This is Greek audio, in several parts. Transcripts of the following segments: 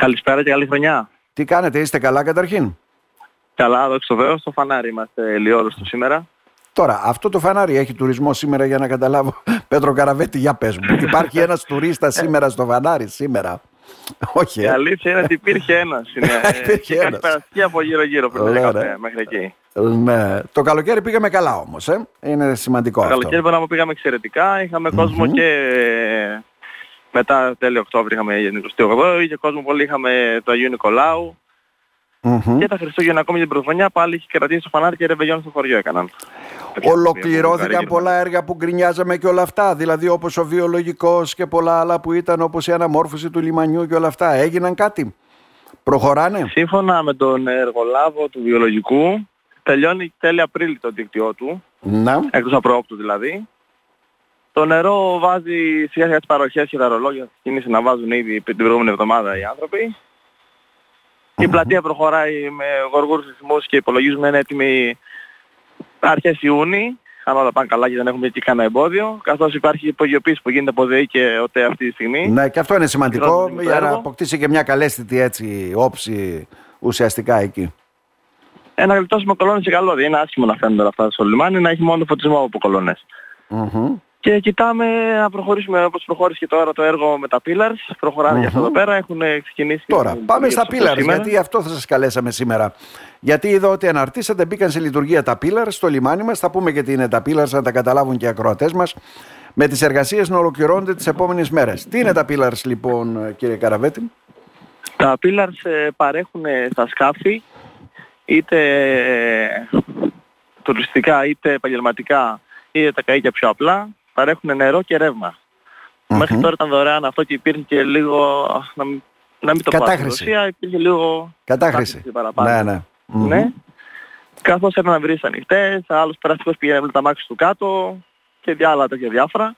Καλησπέρα και καλή χρονιά. Τι κάνετε, είστε καλά καταρχήν; Καλά, δόξα τω Θεώ, στο φανάρι είμαστε του σήμερα. Τώρα, αυτό το φανάρι έχει τουρισμό σήμερα για να καταλάβω. Πέτρο Καραβέτη, για πες μου. Υπάρχει ένας τουρίστας σήμερα στο φανάρι, σήμερα; Όχι. Η ε. αλήθεια είναι ότι υπήρχε ένας. Είναι, υπήρχε ένας. περαστική από γύρω-γύρω πριν μέχρι εκεί. Ναι. Το καλοκαίρι πήγαμε καλά όμως, ε. Είναι σημαντικό το αυτό. Το καλοκαίρι μπορούμε πήγαμε εξαιρετικά. Είχαμε κόσμο και μετά τέλειο Οκτώβρη είχαμε 28 είχε κόσμο πολύ είχαμε το Αγίου Νικολάου. Mm-hmm. Και τα Χριστούγεννα ακόμη την πρωτοχρονιά πάλι είχε κρατήσει το φανάρι και ρεβεγιόν στο χωριό έκαναν. Ολοκληρώθηκαν πολλά έργα που γκρινιάζαμε και όλα αυτά, δηλαδή όπως ο βιολογικός και πολλά άλλα που ήταν όπως η αναμόρφωση του λιμανιού και όλα αυτά. Έγιναν κάτι, προχωράνε; Σύμφωνα με τον εργολάβο του βιολογικού, τελειώνει τέλη Απρίλη το δίκτυό του, να. εκτός απρόκτου δηλαδή. Το νερό βάζει σιγά σιγά τις παροχές και τα ρολόγια κίνηση να βάζουν ήδη την προηγούμενη εβδομάδα οι άνθρωποι. Η πλατεία προχωράει με γοργούρους ρυθμούς και υπολογίζουμε είναι έτοιμη αρχές Ιούνιου, αν όλα πάνε καλά και δεν έχουμε εκεί κανένα εμπόδιο, καθώς υπάρχει υπογειοποίηση που γίνεται από ΔΕΗ και ΟΤΕ αυτή τη στιγμή. Ναι, και αυτό είναι σημαντικό για να αποκτήσει και μια καλέσθητη έτσι όψη ουσιαστικά εκεί. Ένα γλιτώσιμο κολόνες και καλό, είναι άσχημο να φαίνονται αυτά στο λιμάνι, να έχει μόνο φωτισμό από κολόνες. Mm-hmm. Και κοιτάμε να προχωρήσουμε όπως προχώρησε και τώρα το έργο με τα Pillars. Προχωράμε mm-hmm. για αυτό εδώ πέρα, έχουν ξεκινήσει. Τώρα, πάμε στα Pillars, γιατί αυτό θα σας καλέσαμε σήμερα. Γιατί είδα ότι αναρτήσατε, μπήκαν σε λειτουργία τα Pillars στο λιμάνι μας. Θα πούμε και τι είναι τα Pillars, να τα καταλάβουν και οι ακροατές μας. Με τις εργασίες να ολοκληρώνονται τις επόμενες μέρες. Τι είναι τα Pillars λοιπόν κύριε Καραβέτη; Τα Pillars ε, παρέχουν στα σκάφη είτε ε, τουριστικά είτε επαγγελματικά είτε τα καΐκια πιο απλά παρέχουν νερό και ρεύμα. Mm-hmm. Μέχρι τώρα ήταν δωρεάν αυτό και υπήρχε και λίγο, να, να μην το πω στην Ρωσία, υπήρχε λίγο κατάχρηση παραπάνω. Ναι, ναι. Mm-hmm. ναι. Καθώς έπρεπε να βρεις ανοιχτές, άλλος περαστικός πήγαινε με τα μάξι του κάτω και διάλα τέτοια διάφορα.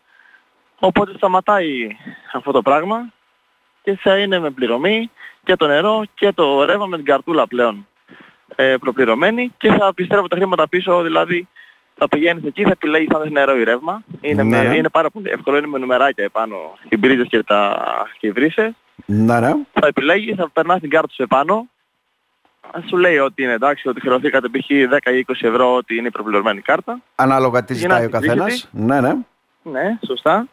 Οπότε σταματάει αυτό το πράγμα και θα είναι με πληρωμή και το νερό και το ρεύμα με την καρτούλα πλέον ε, προπληρωμένη και θα επιστρέφω τα χρήματα πίσω, δηλαδή θα πηγαίνεις εκεί, θα επιλέγεις αν θες νερό ή ρεύμα. Είναι, ναι, ναι. είναι πάρα πολύ εύκολο, είναι με νουμεράκια επάνω, οι μπρίζες και, τα, και οι βρύσες. Ναι, ναι. Θα επιλέγεις, θα περνάς την κάρτα σου επάνω. Σου λέει ότι είναι εντάξει, ότι χρεωθήκατε π.χ. 10 ή 20 ευρώ ότι είναι η προπληρωμένη κάρτα. Ανάλογα τι ζητάει ο καθένας. Ναι, ναι. Ναι, σωστά.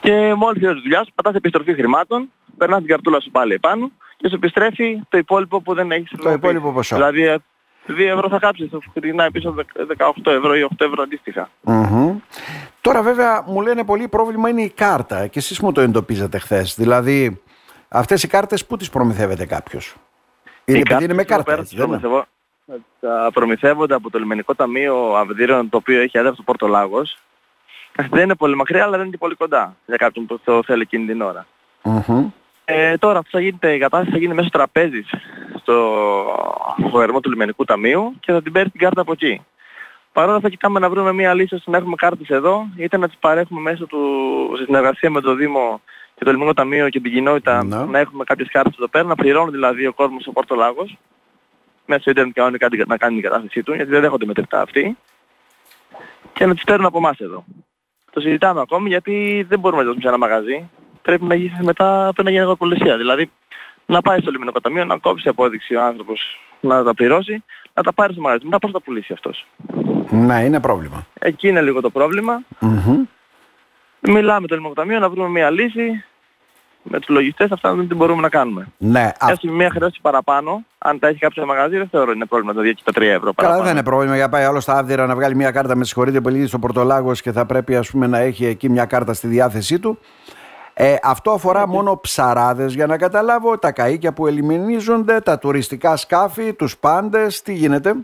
Και μόλις τελειώσει τη δουλειά σου, πατάς επιστροφή χρημάτων, περνάς την καρτούλα σου πάλι επάνω και σου επιστρέφει το υπόλοιπο που δεν έχεις Το υπόλοιπο ποσό. Δηλαδή 2 ευρώ θα κάψεις, θα γυρνάει πίσω 18 ευρώ ή 8 ευρώ αντίστοιχα. Mm-hmm. Τώρα βέβαια μου λένε πολύ πρόβλημα είναι η κάρτα και εσείς μου το εντοπίζατε χθες. Δηλαδή αυτές οι κάρτες πού τις προμηθεύεται κάποιος; Είναι επειδή είναι με κάρτα. Έτσι, δεν τα προμηθεύονται από το Λιμενικό Ταμείο Αυδείρων το οποίο έχει έδρα στο Πόρτο Λάγος. Δεν είναι πολύ μακριά αλλά δεν είναι και πολύ κοντά για κάποιον που το θέλει εκείνη την ώρα. Mm-hmm. Ε, τώρα αυτό θα γίνεται, η κατάσταση θα γίνει μέσω τραπέζης στο χωρισμό του λιμενικού ταμείου και θα την παίρνει την κάρτα από εκεί. Παρόλα θα κοιτάμε να βρούμε μια λύση ώστε να έχουμε κάρτες εδώ, είτε να τις παρέχουμε μέσω του, σε συνεργασία με το Δήμο και το Λιμενικό Ταμείο και την κοινότητα ναι. να έχουμε κάποιες κάρτες εδώ πέρα, να πληρώνει δηλαδή ο κόσμος στο Πόρτο Λάγος, μέσω ίντερνετ κανονικά να κάνει την κατάστασή του, γιατί δεν δέχονται μετρητά αυτοί, και να τις παίρνουν από εμάς εδώ. Το συζητάμε ακόμη γιατί δεν μπορούμε να δώσουμε σε ένα μαγαζί πρέπει να γίνει μετά πρέπει να γίνει αγοροπολισία. Δηλαδή να πάει στο λιμενικό ταμείο, να κόψει απόδειξη ο άνθρωπος να τα πληρώσει, να τα πάρει στο μαγαζί. Μετά πώς θα πουλήσει αυτός. Ναι, είναι πρόβλημα. Εκεί είναι λίγο το πρόβλημα. Mm-hmm. Μιλάμε το λιμενικό ταμείο να βρούμε μια λύση. Με τους λογιστές αυτά δεν την μπορούμε να κάνουμε. Ναι. Έχει μια χρέωση παραπάνω. Αν τα έχει κάποιος μαγαζί δεν θεωρώ είναι πρόβλημα το 2 και τα 3 ευρώ παραπάνω. Καλά δεν είναι πρόβλημα για πάει άλλος στα Άβδηρα να βγάλει μια κάρτα με συγχωρείτε πολύ στο Πορτολάγος και θα πρέπει ας πούμε να έχει εκεί μια κάρτα στη διάθεσή του. Ε, αυτό αφορά μόνο ψαράδες για να καταλάβω τα καΐκια που ελιμινίζονται, τα τουριστικά σκάφη, τους πάντες, τι γίνεται;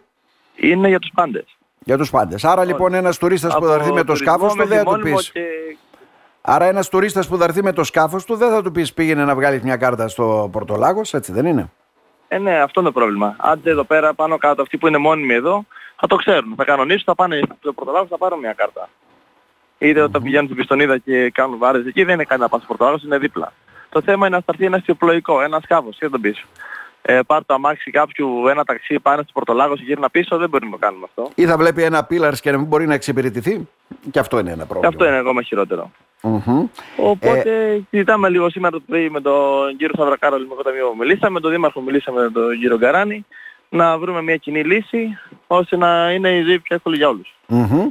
Είναι για τους πάντες. Για τους πάντες. Άρα λοιπόν ένας τουρίστας που θα έρθει με το σκάφος του δεν θα του πεις... Και... Άρα ένας τουρίστας που θα έρθει με το σκάφος του δεν θα του πεις πήγαινε να βγάλει μια κάρτα στο Πορτολάγος, έτσι δεν είναι; Ε, ναι, αυτό είναι το πρόβλημα. Άντε εδώ πέρα πάνω κάτω αυτοί που είναι μόνιμοι εδώ θα το ξέρουν. Θα κανονίσουν, θα πάνε στο Πορτολάγος, θα πάρουν μια κάρτα. Είτε όταν πηγαίνουν στην πιστονίδα και κάνουν βάρες εκεί δεν είναι κανένα πασπορτο, άλλος είναι δίπλα. Το θέμα είναι να σταθεί ένα στιοπλοϊκό, ένα σκάφος, και τον πεις. ε, πάρει το αμάξι κάποιου ένα ταξί πάνω στο Πορτολάγος και γύρνα πίσω, δεν μπορεί να το κάνουμε αυτό. Ή θα βλέπει ένα πίλαρς και να μην μπορεί να εξυπηρετηθεί. Και αυτό είναι ένα Και πρόβλημα. αυτό είναι ακόμα χειρότερο. Μμμ. Οπότε συζητάμε λίγο σήμερα το πρωί με τον κύριο Σαβρακάρο Ελληνικό Ταμείο μιλήσαμε, με τον Δήμαρχο μιλήσαμε με τον κύριο Γκαράνη να βρούμε μια κοινή λύση ώστε να είναι η ζωή πιο εύκολη για όλους. Μμμ.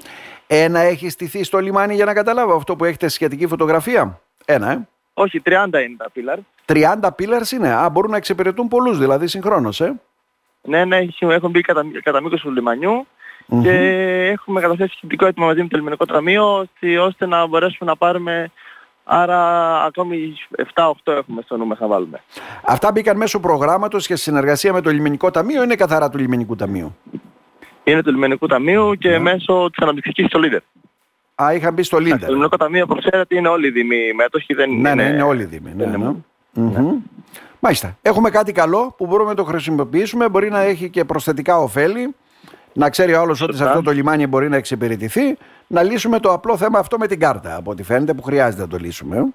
Ένα έχει στηθεί στο λιμάνι για να καταλάβω αυτό που έχετε σχετική φωτογραφία. Ένα, ε. Όχι, 30 είναι τα πίλαρ. 30 πίλαρς είναι. Α, μπορούν να εξυπηρετούν πολλούς δηλαδή συγχρόνως, ε. Ναι, ναι, έχει- έχουν μπει κατά, κατά μήκος του λιμανιού και έχουμε καταθέσει σχετικό έτοιμο μαζί με το Ελληνικό Ταμείο ώστε- ώστε να μπορέσουμε να πάρουμε άρα ακόμη 7-8 έχουμε στο νου μας να βάλουμε. Αυτά μπήκαν μέσω προγράμματος και σε συνεργασία με το Λιμενικό Ταμείο ή είναι καθαρά του Λιμενικού Ταμείου; Είναι του Λιμενικού Ταμείου και μέσω της αναπτυξικής στο Leader. Α, είχαν μπει στο Το Λίντερ. Λιμενικό Ταμείο, όπως ξέρετε, είναι όλοι οι δήμοι μέτοχοι, δεν Ναι, είναι... ναι, είναι όλοι οι Δήμοι. Ναι, δεν ναι. είναι- Μμμ. Μάλιστα. Έχουμε κάτι καλό που μπορούμε να το χρησιμοποιήσουμε. Μπορεί να έχει και προσθετικά ωφέλη. Να ξέρει ο άλλος ότι σε Σωστά. αυτό το λιμάνι μπορεί να εξυπηρετηθεί. Να λύσουμε το απλό θέμα αυτό με την κάρτα. Από ό,τι φαίνεται που χρειάζεται να το λύσουμε.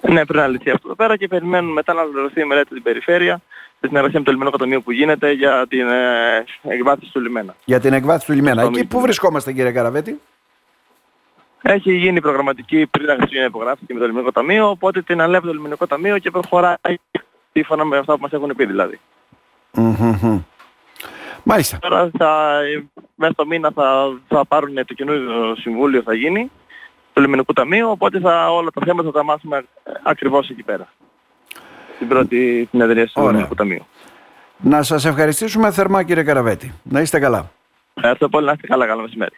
Ε. Ναι, πρέπει να λυθεί αυτό εδώ πέρα και περιμένουμε μετά να ολοκληρωθεί η μελέτη στην περιφέρεια σε συνεργασία με το Λιμενικό Ταμείο που γίνεται για την ε, εκβάθηση του λιμένα. Για την εκβάθηση του λιμένα. Στο Εκεί μήκο. που βρισκόμαστε, κύριε Καραβέτη; Έχει γίνει προγραμματική πριν τα Χριστούγεννα υπογράφηση με το Λιμενικό Ταμείο, οπότε την ανέλαβε το Λιμενικό Ταμείο και προχωράει σύμφωνα με αυτά που μας έχουν πει δηλαδή. Μμμ. Μάλιστα. Τώρα θα, μέσα στο μήνα θα, θα πάρουν το καινούριο συμβούλιο θα γίνει του Λιμενικού Ταμείου, οπότε θα, όλα τα θέματα θα τα μάθουμε ε, ακριβώς εκεί πέρα. Στην πρώτη συνεδρία του Ωραία. Λιμενικού Ταμείου. Να σας ευχαριστήσουμε θερμά, κύριε Καραβέτη. Να είστε καλά. Ευχαριστώ πολύ, να είστε καλά, καλό μεσημέρι.